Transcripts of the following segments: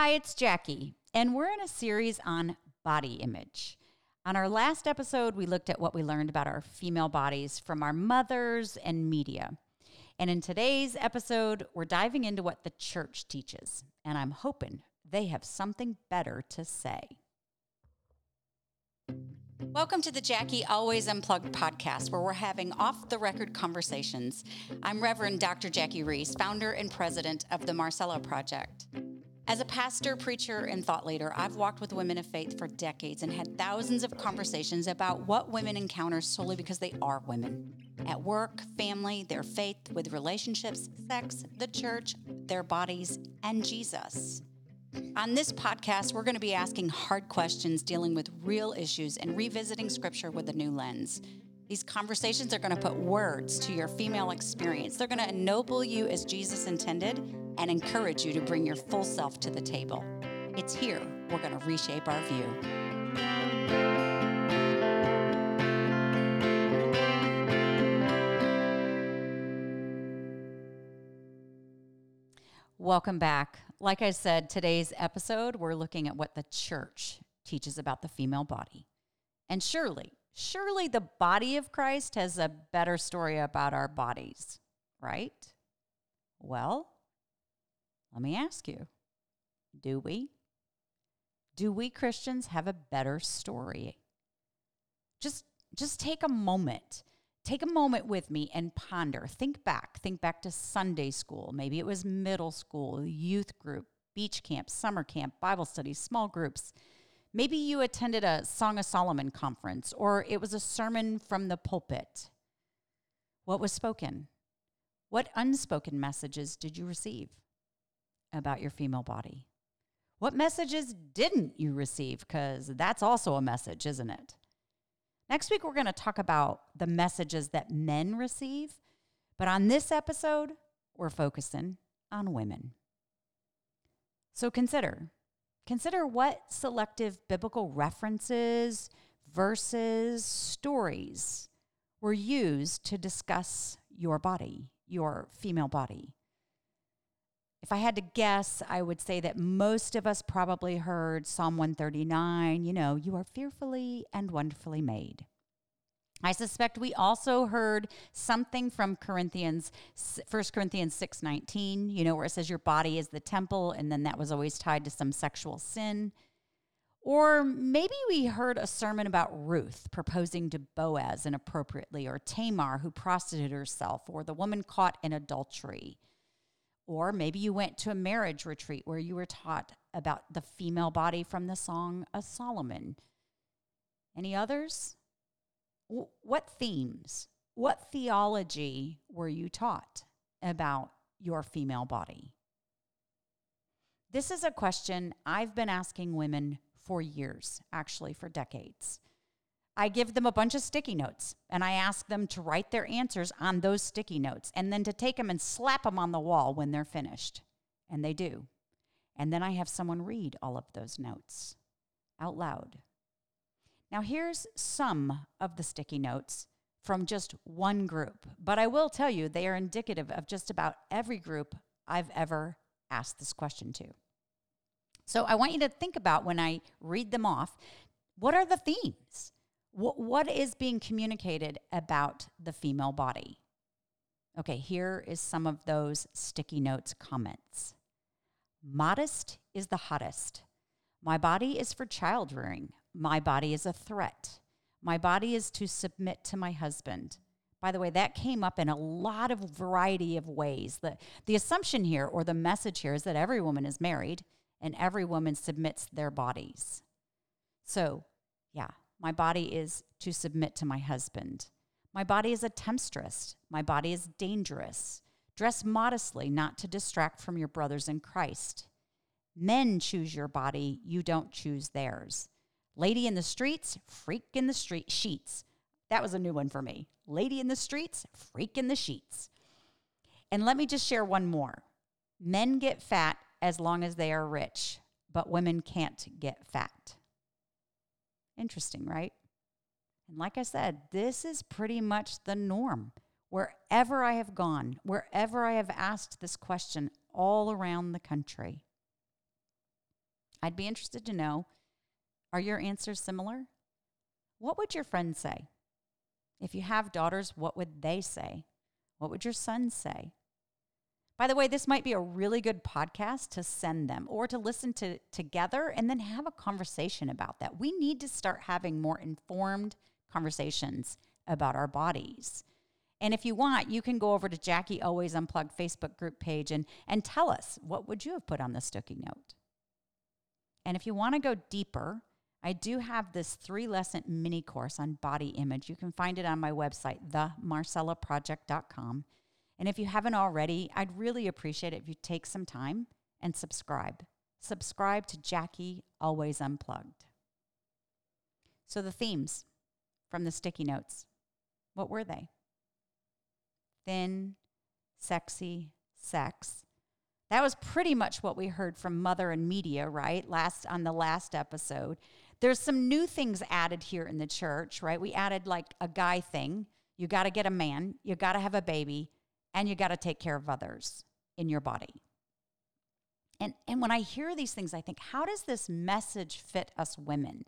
Hi, it's Jackie, and we're in a series on body image. On our last episode, we looked at what we learned about our female bodies from our mothers and media. And in today's episode, we're diving into what the church teaches, and I'm hoping they have something better to say. Welcome to the Jackie Always Unplugged podcast, where we're having off the record conversations. I'm Reverend Dr. Jackie Roese, founder and president of the Marcella Project. As a pastor, preacher, and thought leader, I've walked with women of faith for decades and had thousands of conversations about what women encounter solely because they are women. At work, family, their faith, with relationships, sex, the church, their bodies, and Jesus. On this podcast, we're going to be asking hard questions, dealing with real issues, and revisiting scripture with a new lens. These conversations are going to put words to your female experience. They're going to ennoble you as Jesus intended and encourage you to bring your full self to the table. It's here we're going to reshape our view. Welcome back. Like I said, today's episode, we're looking at what the church teaches about the female body. And surely, surely the body of Christ has a better story about our bodies, right? Well, let me ask you do we? Do we Christians have a better story? Just, just take a moment. Take a moment with me and ponder. Think back. Think back to Sunday school. Maybe it was middle school, youth group, beach camp, summer camp, Bible studies, small groups. Maybe you attended a Song of Solomon conference or it was a sermon from the pulpit. What was spoken? What unspoken messages did you receive about your female body? What messages didn't you receive? Because that's also a message, isn't it? Next week, we're going to talk about the messages that men receive. But on this episode, we're focusing on women. So consider Consider what selective biblical references, verses, stories were used to discuss your body, your female body. If I had to guess, I would say that most of us probably heard Psalm 139, you know, you are fearfully and wonderfully made. I suspect we also heard something from Corinthians 1 Corinthians 6:19, you know where it says your body is the temple and then that was always tied to some sexual sin. Or maybe we heard a sermon about Ruth proposing to Boaz inappropriately or Tamar who prostituted herself or the woman caught in adultery. Or maybe you went to a marriage retreat where you were taught about the female body from the song of Solomon. Any others? what themes, what theology were you taught about your female body? This is a question I've been asking women for years, actually, for decades. I give them a bunch of sticky notes and I ask them to write their answers on those sticky notes and then to take them and slap them on the wall when they're finished. And they do. And then I have someone read all of those notes out loud. Now, here's some of the sticky notes from just one group, but I will tell you they are indicative of just about every group I've ever asked this question to. So I want you to think about when I read them off what are the themes? What, what is being communicated about the female body? Okay, here is some of those sticky notes comments. Modest is the hottest. My body is for child rearing. My body is a threat. My body is to submit to my husband. By the way, that came up in a lot of variety of ways. The, the assumption here, or the message here, is that every woman is married and every woman submits their bodies. So, yeah, my body is to submit to my husband. My body is a temptress. My body is dangerous. Dress modestly, not to distract from your brothers in Christ. Men choose your body, you don't choose theirs. Lady in the streets, freak in the street sheets. That was a new one for me. Lady in the streets, freak in the sheets. And let me just share one more. Men get fat as long as they are rich, but women can't get fat. Interesting, right? And like I said, this is pretty much the norm. Wherever I have gone, wherever I have asked this question all around the country. I'd be interested to know are your answers similar? What would your friends say? If you have daughters, what would they say? What would your sons say? By the way, this might be a really good podcast to send them or to listen to together and then have a conversation about that. We need to start having more informed conversations about our bodies. And if you want, you can go over to Jackie Always Unplugged Facebook group page and, and tell us what would you have put on the sticky note. And if you want to go deeper, I do have this three lesson mini course on body image. You can find it on my website, themarcellaproject.com. And if you haven't already, I'd really appreciate it if you take some time and subscribe. Subscribe to Jackie Always Unplugged. So, the themes from the sticky notes what were they? Thin, sexy, sex. That was pretty much what we heard from Mother and Media, right? Last on the last episode. There's some new things added here in the church, right? We added like a guy thing. You got to get a man, you got to have a baby, and you got to take care of others in your body. And, and when I hear these things, I think, how does this message fit us women?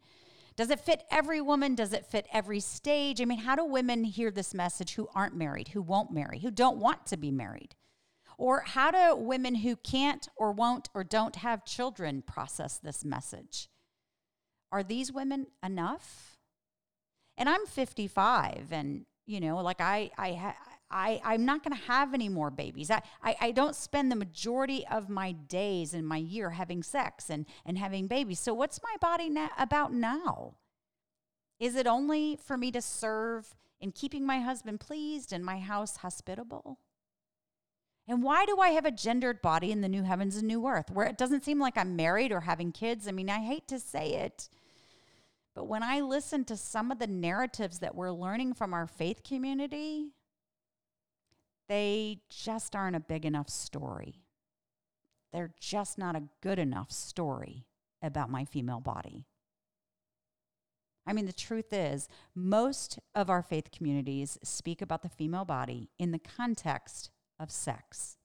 Does it fit every woman? Does it fit every stage? I mean, how do women hear this message who aren't married, who won't marry, who don't want to be married? Or how do women who can't or won't or don't have children process this message? Are these women enough? And I'm 55 and you know, like I I ha- I, I'm not going to have any more babies. I, I, I, don't spend the majority of my days in my year having sex and, and having babies. So, what's my body na- about now? Is it only for me to serve in keeping my husband pleased and my house hospitable? And why do I have a gendered body in the new heavens and new earth where it doesn't seem like I'm married or having kids? I mean, I hate to say it, but when I listen to some of the narratives that we're learning from our faith community, they just aren't a big enough story. They're just not a good enough story about my female body. I mean, the truth is, most of our faith communities speak about the female body in the context of sex,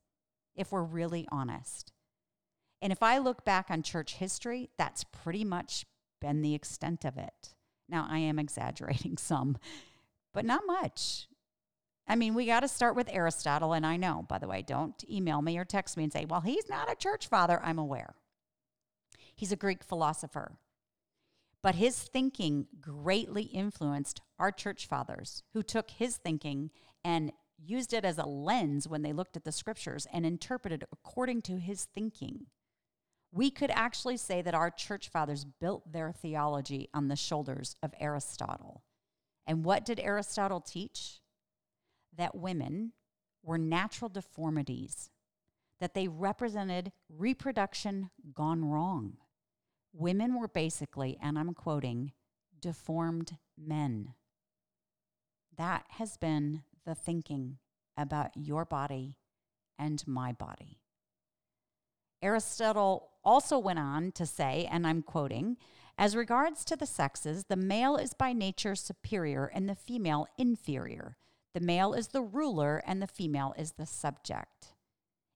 if we're really honest. And if I look back on church history, that's pretty much been the extent of it. Now, I am exaggerating some, but not much. I mean, we got to start with Aristotle. And I know, by the way, don't email me or text me and say, well, he's not a church father. I'm aware. He's a Greek philosopher. But his thinking greatly influenced our church fathers who took his thinking and used it as a lens when they looked at the scriptures and interpreted according to his thinking. We could actually say that our church fathers built their theology on the shoulders of Aristotle. And what did Aristotle teach? That women were natural deformities, that they represented reproduction gone wrong. Women were basically, and I'm quoting, deformed men. That has been the thinking about your body and my body. Aristotle also went on to say, and I'm quoting, as regards to the sexes, the male is by nature superior and the female inferior. The male is the ruler and the female is the subject.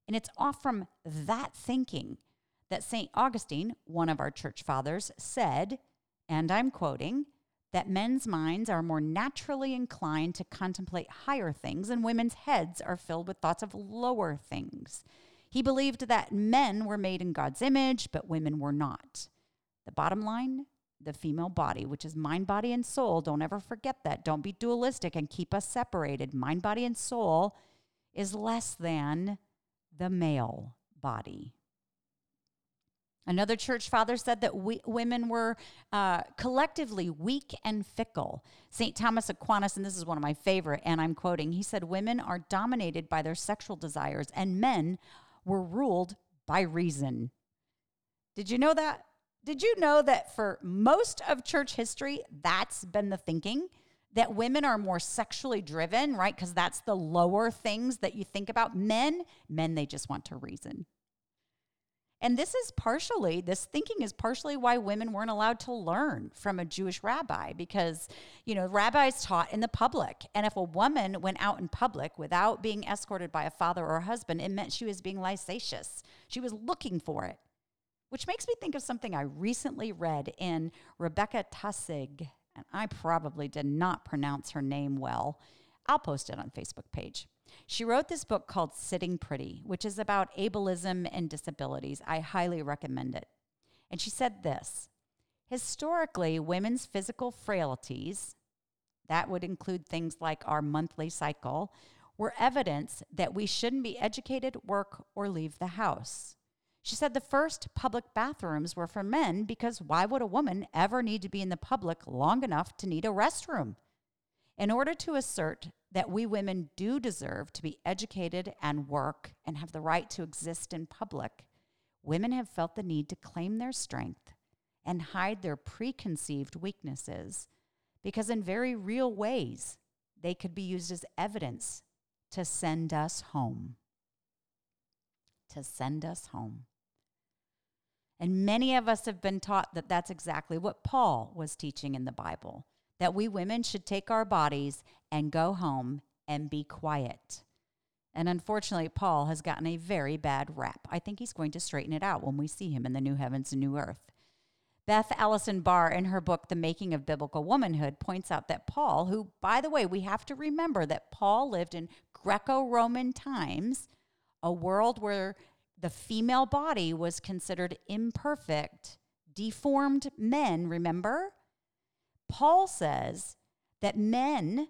And it's off from that thinking that St. Augustine, one of our church fathers, said, and I'm quoting, that men's minds are more naturally inclined to contemplate higher things and women's heads are filled with thoughts of lower things. He believed that men were made in God's image, but women were not. The bottom line the female body, which is mind, body, and soul. Don't ever forget that. Don't be dualistic and keep us separated. Mind, body, and soul is less than the male body. Another church father said that we, women were uh, collectively weak and fickle. St. Thomas Aquinas, and this is one of my favorite, and I'm quoting, he said, Women are dominated by their sexual desires, and men were ruled by reason. Did you know that? Did you know that for most of church history, that's been the thinking? That women are more sexually driven, right? Because that's the lower things that you think about. Men, men, they just want to reason. And this is partially, this thinking is partially why women weren't allowed to learn from a Jewish rabbi because, you know, rabbis taught in the public. And if a woman went out in public without being escorted by a father or a husband, it meant she was being licentious. She was looking for it. Which makes me think of something I recently read in Rebekah Taussig, and I probably did not pronounce her name well. I'll post it on Facebook page. She wrote this book called Sitting Pretty, which is about ableism and disabilities. I highly recommend it. And she said this Historically, women's physical frailties, that would include things like our monthly cycle, were evidence that we shouldn't be educated, work, or leave the house. She said the first public bathrooms were for men because why would a woman ever need to be in the public long enough to need a restroom? In order to assert that we women do deserve to be educated and work and have the right to exist in public, women have felt the need to claim their strength and hide their preconceived weaknesses because, in very real ways, they could be used as evidence to send us home. To send us home. And many of us have been taught that that's exactly what Paul was teaching in the Bible that we women should take our bodies and go home and be quiet. And unfortunately, Paul has gotten a very bad rap. I think he's going to straighten it out when we see him in the new heavens and new earth. Beth Allison Barr, in her book, The Making of Biblical Womanhood, points out that Paul, who, by the way, we have to remember that Paul lived in Greco Roman times, a world where the female body was considered imperfect, deformed men, remember? Paul says that men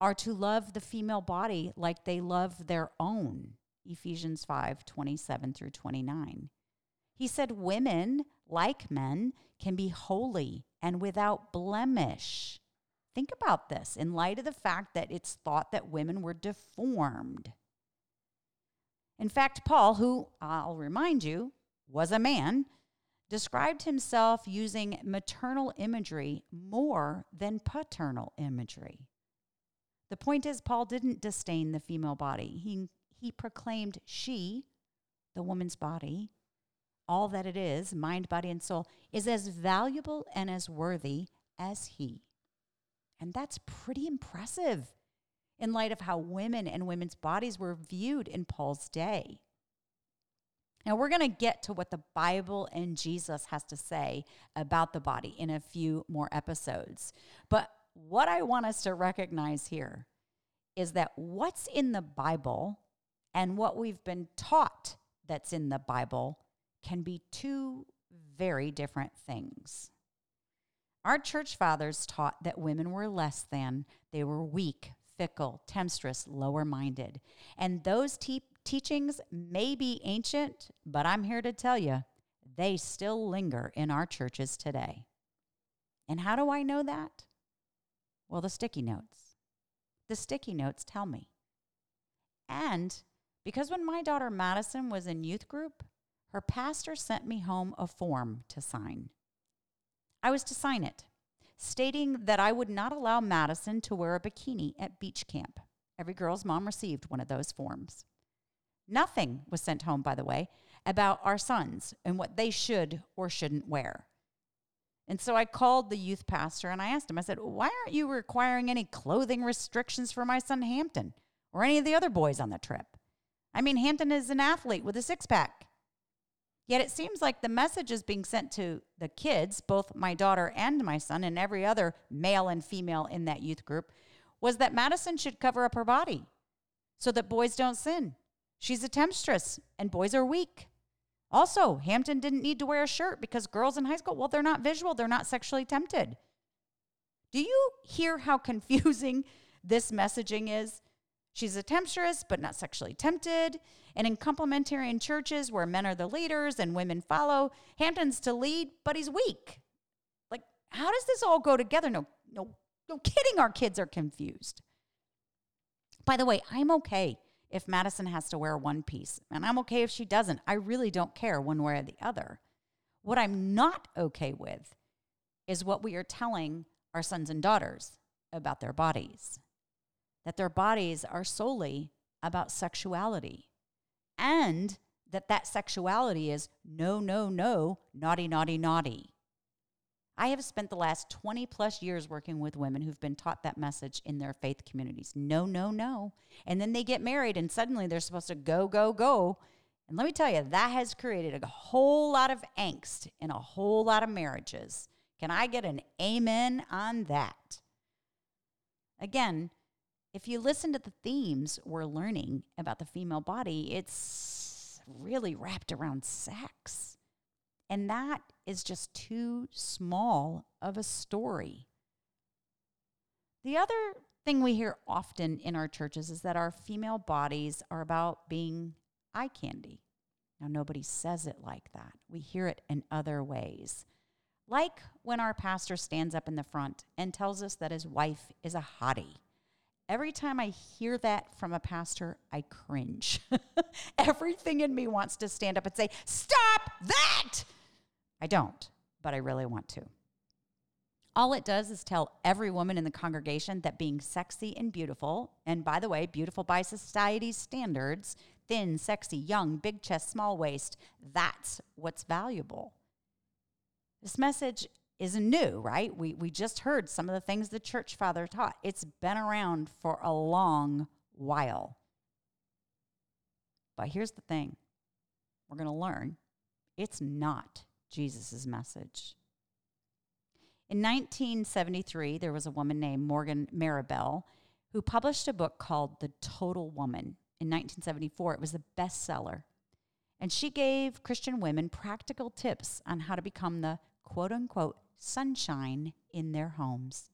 are to love the female body like they love their own. Ephesians 5 27 through 29. He said women, like men, can be holy and without blemish. Think about this in light of the fact that it's thought that women were deformed. In fact, Paul, who I'll remind you was a man, described himself using maternal imagery more than paternal imagery. The point is, Paul didn't disdain the female body. He, he proclaimed she, the woman's body, all that it is, mind, body, and soul, is as valuable and as worthy as he. And that's pretty impressive in light of how women and women's bodies were viewed in Paul's day. Now, we're going to get to what the Bible and Jesus has to say about the body in a few more episodes. But what I want us to recognize here is that what's in the Bible and what we've been taught that's in the Bible can be two very different things. Our church fathers taught that women were less than, they were weak, fickle, tempestuous, lower minded. And those te- teachings may be ancient, but I'm here to tell you, they still linger in our churches today. And how do I know that? Well, the sticky notes. The sticky notes tell me. And because when my daughter Madison was in youth group, her pastor sent me home a form to sign. I was to sign it, stating that I would not allow Madison to wear a bikini at beach camp. Every girl's mom received one of those forms. Nothing was sent home, by the way, about our sons and what they should or shouldn't wear. And so I called the youth pastor and I asked him, I said, Why aren't you requiring any clothing restrictions for my son Hampton or any of the other boys on the trip? I mean, Hampton is an athlete with a six pack. Yet it seems like the message is being sent to the kids, both my daughter and my son, and every other male and female in that youth group, was that Madison should cover up her body so that boys don't sin. She's a temptress and boys are weak. Also, Hampton didn't need to wear a shirt because girls in high school, well, they're not visual, they're not sexually tempted. Do you hear how confusing this messaging is? She's a temptress, but not sexually tempted. And in complementarian churches where men are the leaders and women follow, Hampton's to lead, but he's weak. Like, how does this all go together? No, no, no kidding, our kids are confused. By the way, I'm okay if Madison has to wear one piece, and I'm okay if she doesn't. I really don't care one way or the other. What I'm not okay with is what we are telling our sons and daughters about their bodies that their bodies are solely about sexuality and that that sexuality is no, no, no, naughty, naughty, naughty. I have spent the last 20 plus years working with women who've been taught that message in their faith communities. No, no, no. And then they get married and suddenly they're supposed to go, go, go And let me tell you, that has created a whole lot of angst in a whole lot of marriages. Can I get an amen on that? Again, if you listen to the themes we're learning about the female body, it's really wrapped around sex. And that is just too small of a story. The other thing we hear often in our churches is that our female bodies are about being eye candy. Now, nobody says it like that. We hear it in other ways. Like when our pastor stands up in the front and tells us that his wife is a hottie. Every time I hear that from a pastor, I cringe. Everything in me wants to stand up and say, Stop that! I don't, but I really want to. All it does is tell every woman in the congregation that being sexy and beautiful, and by the way, beautiful by society's standards, thin, sexy, young, big chest, small waist, that's what's valuable. This message isn't new, right? We, we just heard some of the things the church father taught. It's been around for a long while. But here's the thing we're going to learn it's not Jesus' message. In 1973, there was a woman named Morgan Marabel who published a book called The Total Woman. In 1974, it was a bestseller. And she gave Christian women practical tips on how to become the quote unquote sunshine in their homes.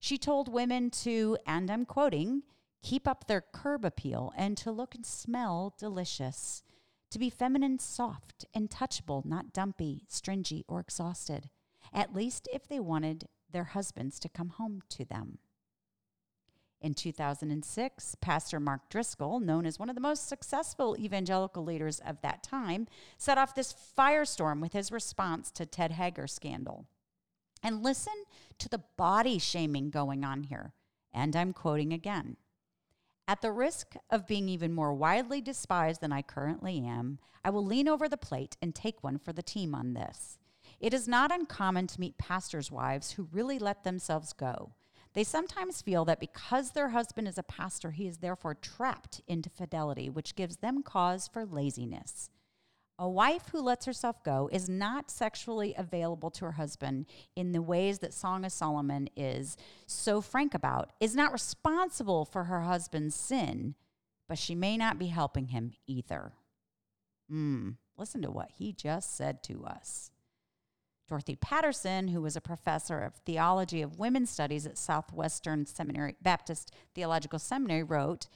She told women to, and I'm quoting, keep up their curb appeal and to look and smell delicious, to be feminine, soft, and touchable, not dumpy, stringy, or exhausted at least if they wanted their husbands to come home to them. In 2006, Pastor Mark Driscoll, known as one of the most successful evangelical leaders of that time, set off this firestorm with his response to Ted Haggard scandal. And listen to the body shaming going on here. And I'm quoting again. At the risk of being even more widely despised than I currently am, I will lean over the plate and take one for the team on this. It is not uncommon to meet pastors' wives who really let themselves go. They sometimes feel that because their husband is a pastor, he is therefore trapped into fidelity, which gives them cause for laziness. A wife who lets herself go is not sexually available to her husband in the ways that Song of Solomon is so frank about, is not responsible for her husband's sin, but she may not be helping him either. Hmm, listen to what he just said to us. Dorothy Patterson, who was a professor of theology of women's studies at Southwestern Seminary Baptist Theological Seminary, wrote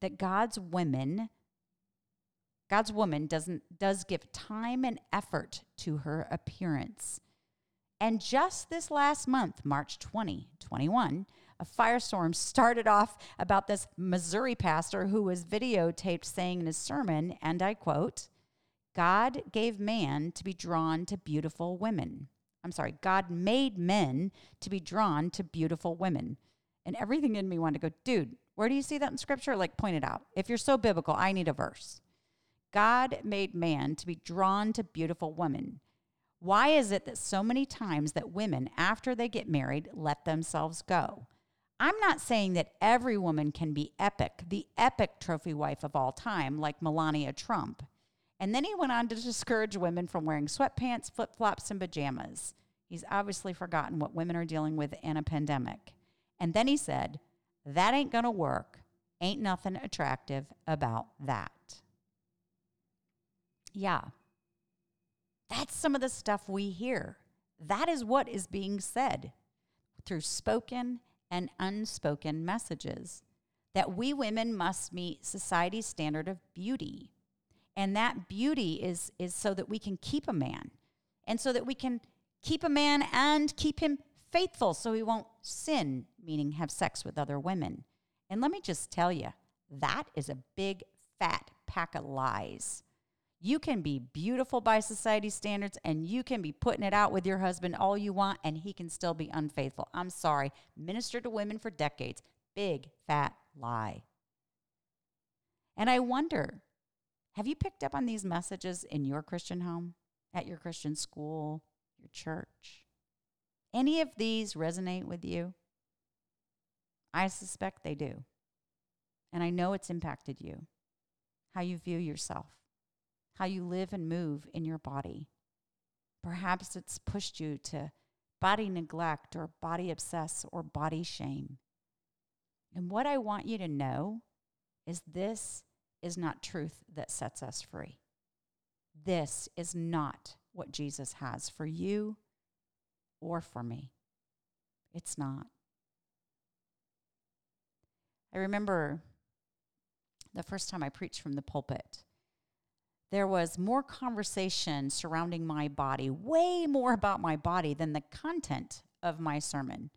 that God's women, God's woman doesn't does give time and effort to her appearance. And just this last month, March 2021, a firestorm started off about this Missouri pastor who was videotaped saying in his sermon, and I quote, God gave man to be drawn to beautiful women. I'm sorry, God made men to be drawn to beautiful women. And everything in me wanted to go, dude, where do you see that in scripture? Like, point it out. If you're so biblical, I need a verse. God made man to be drawn to beautiful women. Why is it that so many times that women, after they get married, let themselves go? I'm not saying that every woman can be epic, the epic trophy wife of all time, like Melania Trump. And then he went on to discourage women from wearing sweatpants, flip flops, and pajamas. He's obviously forgotten what women are dealing with in a pandemic. And then he said, That ain't gonna work. Ain't nothing attractive about that. Yeah. That's some of the stuff we hear. That is what is being said through spoken and unspoken messages that we women must meet society's standard of beauty and that beauty is is so that we can keep a man and so that we can keep a man and keep him faithful so he won't sin meaning have sex with other women and let me just tell you that is a big fat pack of lies you can be beautiful by society standards and you can be putting it out with your husband all you want and he can still be unfaithful i'm sorry minister to women for decades big fat lie and i wonder have you picked up on these messages in your Christian home, at your Christian school, your church? Any of these resonate with you? I suspect they do. And I know it's impacted you, how you view yourself. How you live and move in your body. Perhaps it's pushed you to body neglect or body obsess or body shame. And what I want you to know is this is not truth that sets us free. This is not what Jesus has for you or for me. It's not. I remember the first time I preached from the pulpit, there was more conversation surrounding my body, way more about my body than the content of my sermon.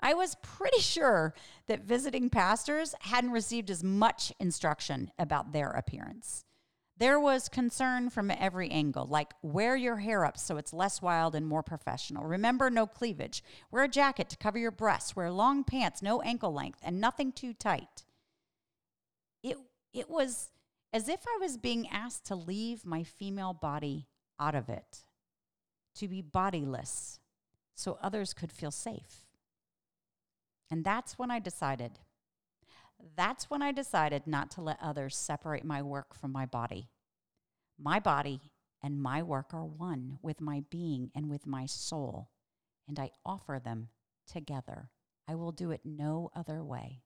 I was pretty sure that visiting pastors hadn't received as much instruction about their appearance. There was concern from every angle, like wear your hair up so it's less wild and more professional. Remember, no cleavage. Wear a jacket to cover your breasts. Wear long pants, no ankle length, and nothing too tight. It, it was as if I was being asked to leave my female body out of it, to be bodiless so others could feel safe. And that's when I decided. That's when I decided not to let others separate my work from my body. My body and my work are one with my being and with my soul, and I offer them together. I will do it no other way.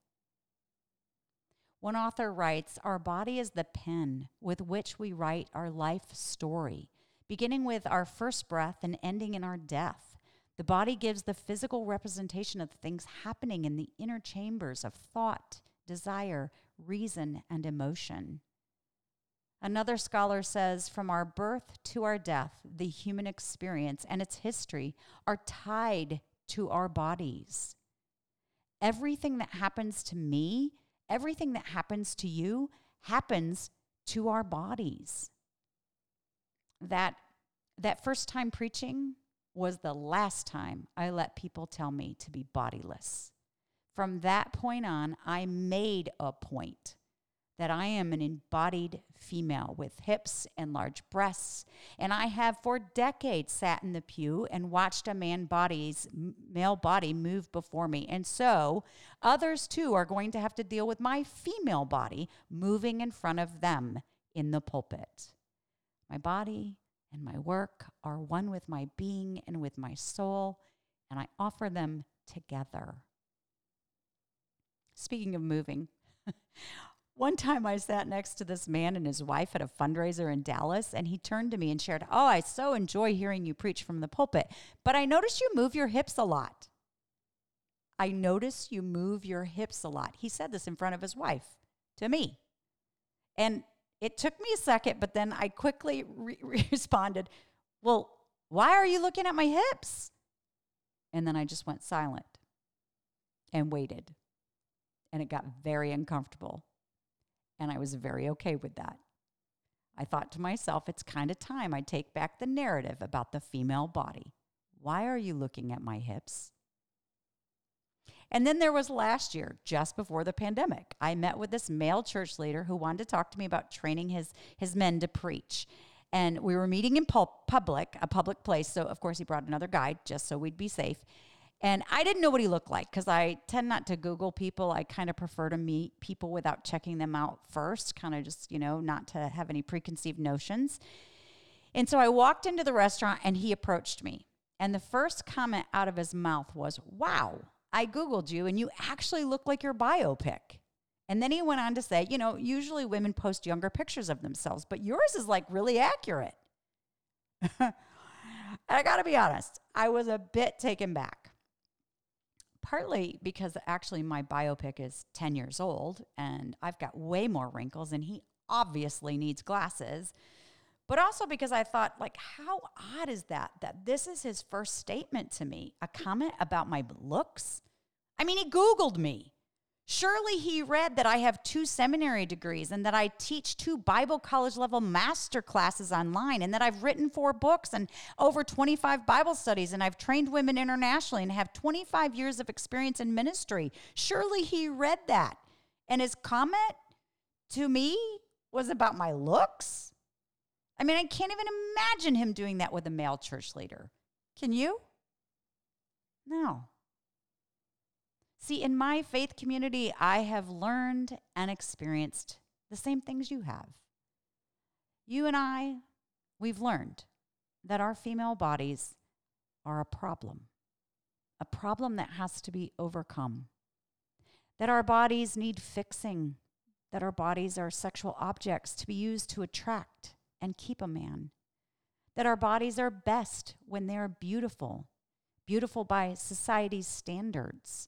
One author writes Our body is the pen with which we write our life story, beginning with our first breath and ending in our death. The body gives the physical representation of the things happening in the inner chambers of thought, desire, reason, and emotion. Another scholar says from our birth to our death, the human experience and its history are tied to our bodies. Everything that happens to me everything that happens to you happens to our bodies. That, that first time preaching was the last time I let people tell me to be bodiless. From that point on, I made a point that I am an embodied female with hips and large breasts, and I have for decades sat in the pew and watched a man body's male body move before me. And so others too are going to have to deal with my female body moving in front of them in the pulpit. My body and my work are one with my being and with my soul, and I offer them together. Speaking of moving, one time I sat next to this man and his wife at a fundraiser in Dallas, and he turned to me and shared, Oh, I so enjoy hearing you preach from the pulpit, but I notice you move your hips a lot. I notice you move your hips a lot. He said this in front of his wife to me. And it took me a second, but then I quickly re- responded, Well, why are you looking at my hips? And then I just went silent and waited. And it got very uncomfortable. And I was very okay with that. I thought to myself, it's kind of time I take back the narrative about the female body. Why are you looking at my hips? And then there was last year, just before the pandemic. I met with this male church leader who wanted to talk to me about training his, his men to preach. And we were meeting in public, a public place. So, of course, he brought another guide just so we'd be safe. And I didn't know what he looked like because I tend not to Google people. I kind of prefer to meet people without checking them out first, kind of just, you know, not to have any preconceived notions. And so I walked into the restaurant and he approached me. And the first comment out of his mouth was, Wow, I Googled you and you actually look like your biopic. And then he went on to say, You know, usually women post younger pictures of themselves, but yours is like really accurate. I got to be honest, I was a bit taken back partly because actually my biopic is 10 years old and I've got way more wrinkles and he obviously needs glasses. But also because I thought, like, how odd is that? That this is his first statement to me, a comment about my looks. I mean, he Googled me. Surely he read that I have two seminary degrees and that I teach two Bible college level master classes online and that I've written four books and over 25 Bible studies and I've trained women internationally and have 25 years of experience in ministry. Surely he read that. And his comment to me was about my looks. I mean, I can't even imagine him doing that with a male church leader. Can you? No. See, in my faith community, I have learned and experienced the same things you have. you and I, we've learned that our female bodies are a problem, a problem that has to be overcome, that our bodies need fixing, that our bodies are sexual objects to be used to attract and keep a man, that our bodies are best when they're beautiful, beautiful by society's standards.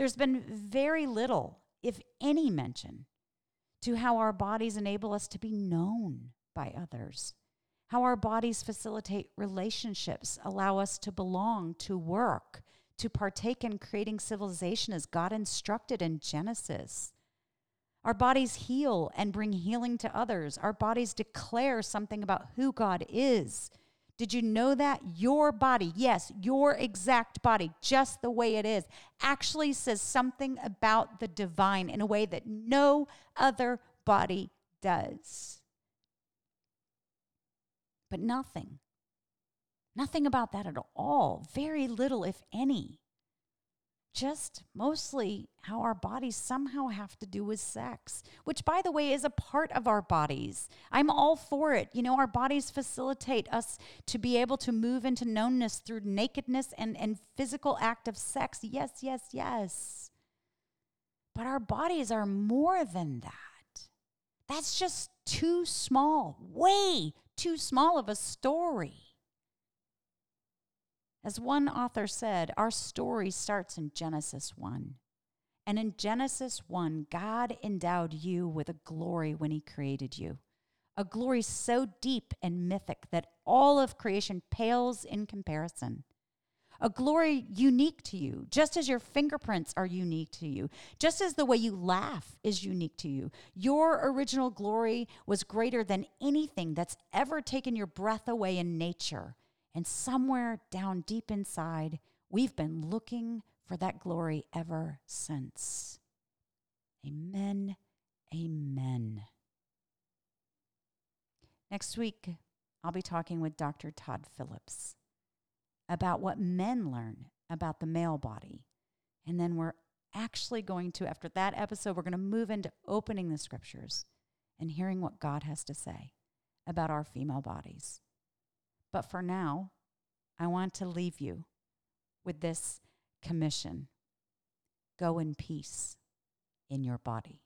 There's been very little, if any, mention to how our bodies enable us to be known by others, how our bodies facilitate relationships, allow us to belong, to work, to partake in creating civilization as God instructed in Genesis. Our bodies heal and bring healing to others. Our bodies declare something about who God is. Did you know that? Your body, yes, your exact body, just the way it is, actually says something about the divine in a way that no other body does. But nothing, nothing about that at all. Very little, if any just mostly how our bodies somehow have to do with sex, which, by the way, is a part of our bodies. I'm all for it. You know, our bodies facilitate us to be able to move into knownness through nakedness and, and physical act of sex. Yes, yes, yes. But our bodies are more than that. That's just too small, way too small of a story. As one author said, our story starts in Genesis 1. And in Genesis 1, God endowed you with a glory when He created you, a glory so deep and mythic that all of creation pales in comparison. A glory unique to you, just as your fingerprints are unique to you, just as the way you laugh is unique to you. Your original glory was greater than anything that's ever taken your breath away in nature. And somewhere down deep inside, we've been looking for that glory ever since. Amen. Amen. Next week, I'll be talking with Dr. Todd Phillips about what men learn about the male body. And then we're actually going to, after that episode, we're going to move into opening the scriptures and hearing what God has to say about our female bodies. But for now, I want to leave you with this commission go in peace in your body.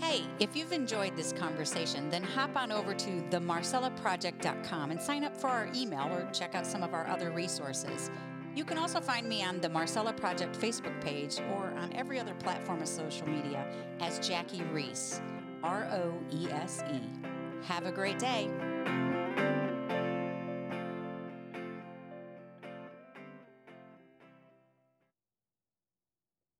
Hey, if you've enjoyed this conversation, then hop on over to themarcellaproject.com and sign up for our email or check out some of our other resources. You can also find me on the Marcella Project Facebook page or on every other platform of social media as Jackie Roese, R O E S E. Have a great day.